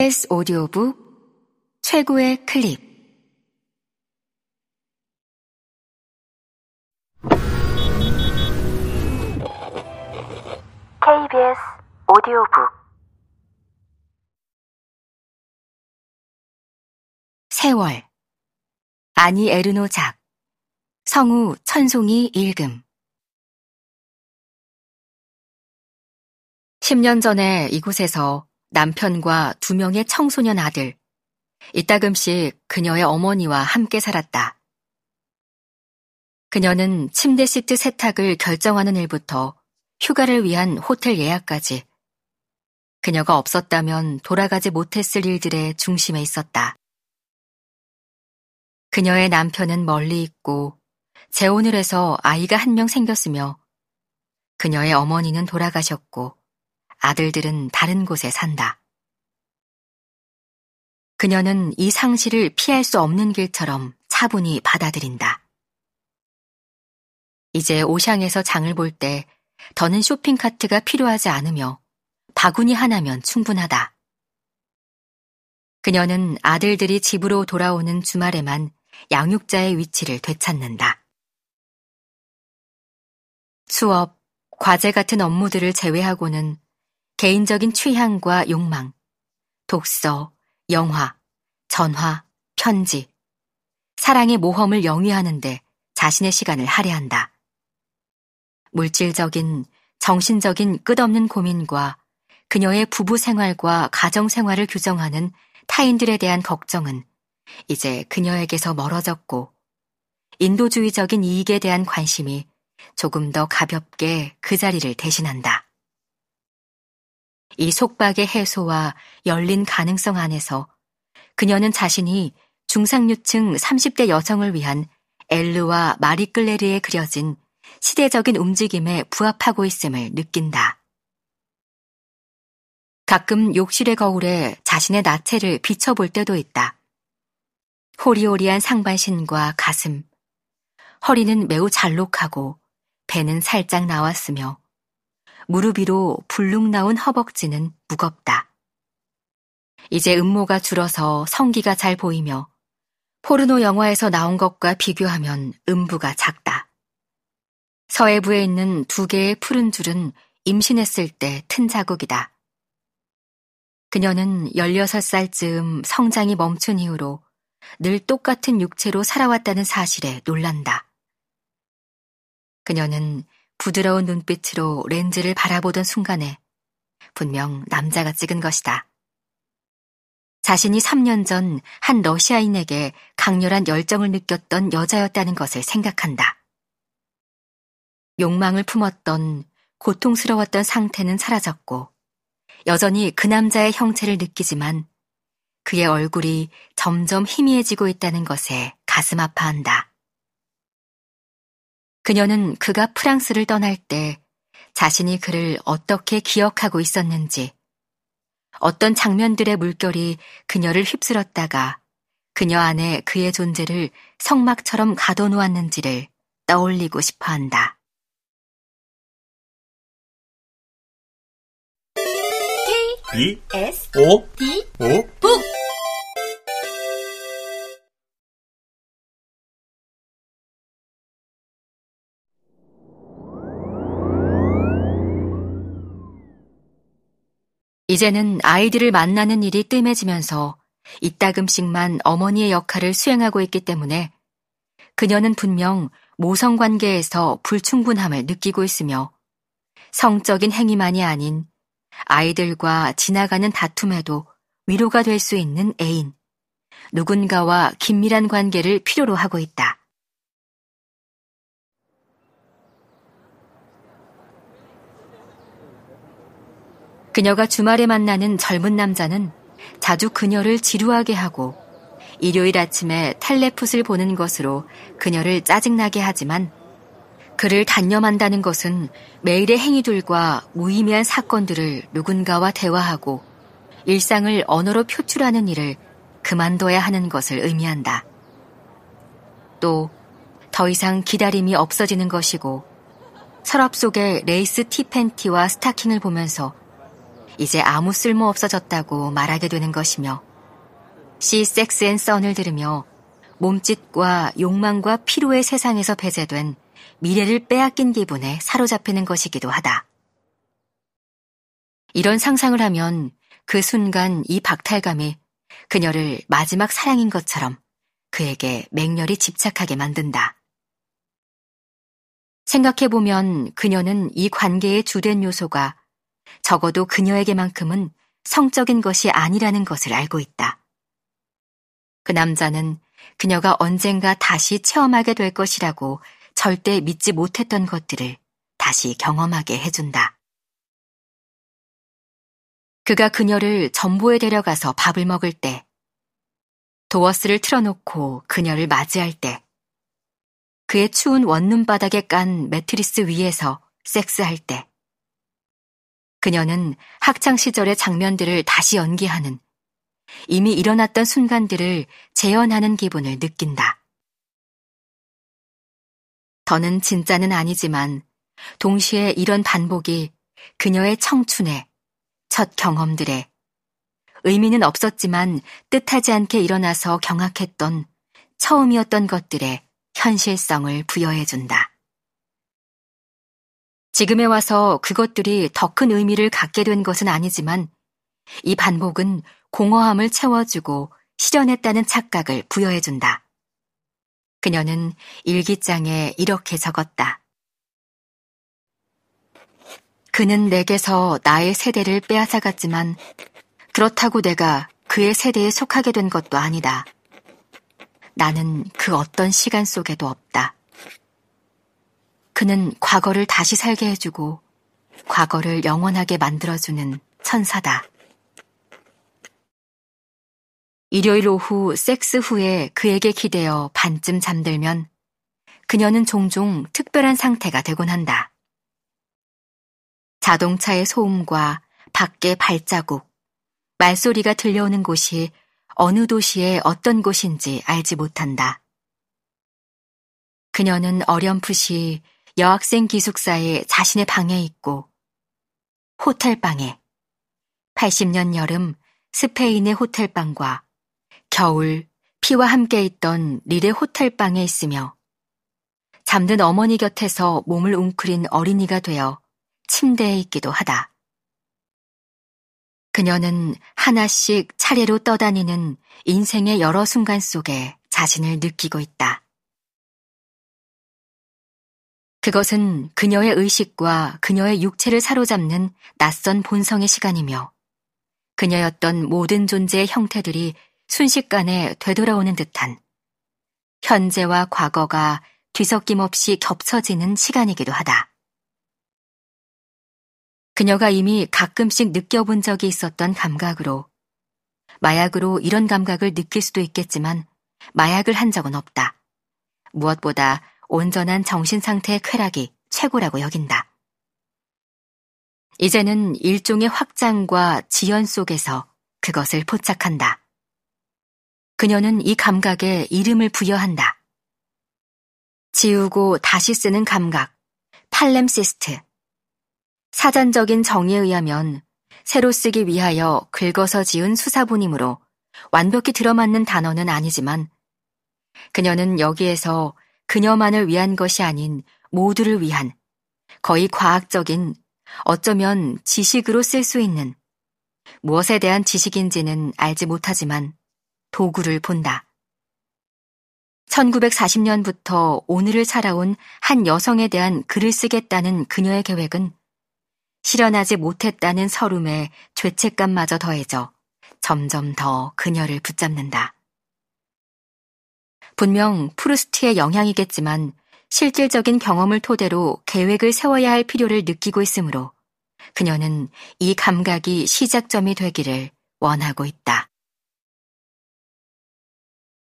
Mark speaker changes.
Speaker 1: KBS 오디오북 최고의 클립.
Speaker 2: KBS 오디오북.
Speaker 1: 세월. 아니 에르노 작. 성우 천송이 읽음. 10년 전에 이곳에서 남편과 두 명의 청소년 아들, 이따금씩 그녀의 어머니와 함께 살았다. 그녀는 침대 시트 세탁을 결정하는 일부터 휴가를 위한 호텔 예약까지 그녀가 없었다면 돌아가지 못했을 일들의 중심에 있었다. 그녀의 남편은 멀리 있고 재혼을 해서 아이가 한 명 생겼으며 그녀의 어머니는 돌아가셨고 아들들은 다른 곳에 산다. 그녀는 이 상실을 피할 수 없는 길처럼 차분히 받아들인다. 이제 오샹에서 장을 볼 때 더는 쇼핑카트가 필요하지 않으며 바구니 하나면 충분하다. 그녀는 아들들이 집으로 돌아오는 주말에만 양육자의 위치를 되찾는다. 수업, 과제 같은 업무들을 제외하고는 개인적인 취향과 욕망, 독서, 영화, 전화, 편지, 사랑의 모험을 영위하는데 자신의 시간을 할애한다. 물질적인, 정신적인 끝없는 고민과 그녀의 부부 생활과 가정 생활을 규정하는 타인들에 대한 걱정은 이제 그녀에게서 멀어졌고 인도주의적인 이익에 대한 관심이 조금 더 가볍게 그 자리를 대신한다. 이 속박의 해소와 열린 가능성 안에서 그녀는 자신이 중상류층 30대 여성을 위한 엘르와 마리끌레르에 그려진 시대적인 움직임에 부합하고 있음을 느낀다. 가끔 욕실의 거울에 자신의 나체를 비춰볼 때도 있다. 호리호리한 상반신과 가슴, 허리는 매우 잘록하고 배는 살짝 나왔으며 무릎 위로 불룩 나온 허벅지는 무겁다. 이제 음모가 줄어서 성기가 잘 보이며 포르노 영화에서 나온 것과 비교하면 음부가 작다. 서해부에 있는 두 개의 푸른 줄은 임신했을 때 튼 자국이다. 그녀는 16살쯤 성장이 멈춘 이후로 늘 똑같은 육체로 살아왔다는 사실에 놀란다. 그녀는 부드러운 눈빛으로 렌즈를 바라보던 순간에 분명 남자가 찍은 것이다. 자신이 3년 전 한 러시아인에게 강렬한 열정을 느꼈던 여자였다는 것을 생각한다. 욕망을 품었던 고통스러웠던 상태는 사라졌고 여전히 그 남자의 형체를 느끼지만 그의 얼굴이 점점 희미해지고 있다는 것에 가슴 아파한다. 그녀는 그가 프랑스를 떠날 때 자신이 그를 어떻게 기억하고 있었는지, 어떤 장면들의 물결이 그녀를 휩쓸었다가 그녀 안에 그의 존재를 성막처럼 가둬놓았는지를 떠올리고 싶어 한다.
Speaker 3: B S O D O 북
Speaker 1: 이제는 아이들을 만나는 일이 뜸해지면서 이따금씩만 어머니의 역할을 수행하고 있기 때문에 그녀는 분명 모성 관계에서 불충분함을 느끼고 있으며 성적인 행위만이 아닌 아이들과 지나가는 다툼에도 위로가 될 수 있는 애인, 누군가와 긴밀한 관계를 필요로 하고 있다. 그녀가 주말에 만나는 젊은 남자는 자주 그녀를 지루하게 하고 일요일 아침에 Téléfoot을 보는 것으로 그녀를 짜증나게 하지만 그를 단념한다는 것은 매일의 행위들과 무의미한 사건들을 누군가와 대화하고 일상을 언어로 표출하는 일을 그만둬야 하는 것을 의미한다. 또 더 이상 기다림이 없어지는 것이고 서랍 속에 레이스 티 팬티와 스타킹을 보면서 이제 아무 쓸모 없어졌다고 말하게 되는 것이며 시 섹스 앤 썬을 들으며 몸짓과 욕망과 피로의 세상에서 배제된 미래를 빼앗긴 기분에 사로잡히는 것이기도 하다. 이런 상상을 하면 그 순간 이 박탈감이 그녀를 마지막 사랑인 것처럼 그에게 맹렬히 집착하게 만든다. 생각해보면 그녀는 이 관계의 주된 요소가 적어도 그녀에게만큼은 성적인 것이 아니라는 것을 알고 있다. 그 남자는 그녀가 언젠가 다시 체험하게 될 것이라고 절대 믿지 못했던 것들을 다시 경험하게 해준다. 그가 그녀를 전보에 데려가서 밥을 먹을 때, 도어스를 틀어놓고 그녀를 맞이할 때, 그의 추운 원룸 바닥에 깐 매트리스 위에서 섹스할 때, 그녀는 학창 시절의 장면들을 다시 연기하는 이미 일어났던 순간들을 재현하는 기분을 느낀다. 더는 진짜는 아니지만 동시에 이런 반복이 그녀의 청춘에 첫 경험들에 의미는 없었지만 뜻하지 않게 일어나서 경악했던 처음이었던 것들의 현실성을 부여해준다. 지금에 와서 그것들이 더 큰 의미를 갖게 된 것은 아니지만 이 반복은 공허함을 채워주고 실현했다는 착각을 부여해준다. 그녀는 일기장에 이렇게 적었다. 그는 내게서 나의 세대를 빼앗아갔지만 그렇다고 내가 그의 세대에 속하게 된 것도 아니다. 나는 그 어떤 시간 속에도 없다. 그는 과거를 다시 살게 해주고 과거를 영원하게 만들어주는 천사다. 일요일 오후 섹스 후에 그에게 기대어 반쯤 잠들면 그녀는 종종 특별한 상태가 되곤 한다. 자동차의 소음과 밖의 발자국, 말소리가 들려오는 곳이 어느 도시의 어떤 곳인지 알지 못한다. 그녀는 어렴풋이 여학생 기숙사에 자신의 방에 있고 호텔방에 80년 여름 스페인의 호텔방과 겨울 피와 함께 있던 릴의 호텔방에 있으며 잠든 어머니 곁에서 몸을 웅크린 어린이가 되어 침대에 있기도 하다. 그녀는 하나씩 차례로 떠다니는 인생의 여러 순간 속에 자신을 느끼고 있다. 그것은 그녀의 의식과 그녀의 육체를 사로잡는 낯선 본성의 시간이며 그녀였던 모든 존재의 형태들이 순식간에 되돌아오는 듯한 현재와 과거가 뒤섞임 없이 겹쳐지는 시간이기도 하다. 그녀가 이미 가끔씩 느껴본 적이 있었던 감각으로 마약으로 이런 감각을 느낄 수도 있겠지만 마약을 한 적은 없다. 무엇보다 온전한 정신 상태의 쾌락이 최고라고 여긴다. 이제는 일종의 확장과 지연 속에서 그것을 포착한다. 그녀는 이 감각에 이름을 부여한다. 지우고 다시 쓰는 감각, 팔렘시스트. 사전적인 정의에 의하면 새로 쓰기 위하여 긁어서 지은 수사본이므로 완벽히 들어맞는 단어는 아니지만 그녀는 여기에서 그녀만을 위한 것이 아닌 모두를 위한 거의 과학적인 어쩌면 지식으로 쓸 수 있는 무엇에 대한 지식인지는 알지 못하지만 도구를 본다. 1940년부터 오늘을 살아온 한 여성에 대한 글을 쓰겠다는 그녀의 계획은 실현하지 못했다는 서름에 죄책감마저 더해져 점점 더 그녀를 붙잡는다. 분명 프루스트의 영향이겠지만 실질적인 경험을 토대로 계획을 세워야 할 필요를 느끼고 있으므로 그녀는 이 감각이 시작점이 되기를 원하고 있다.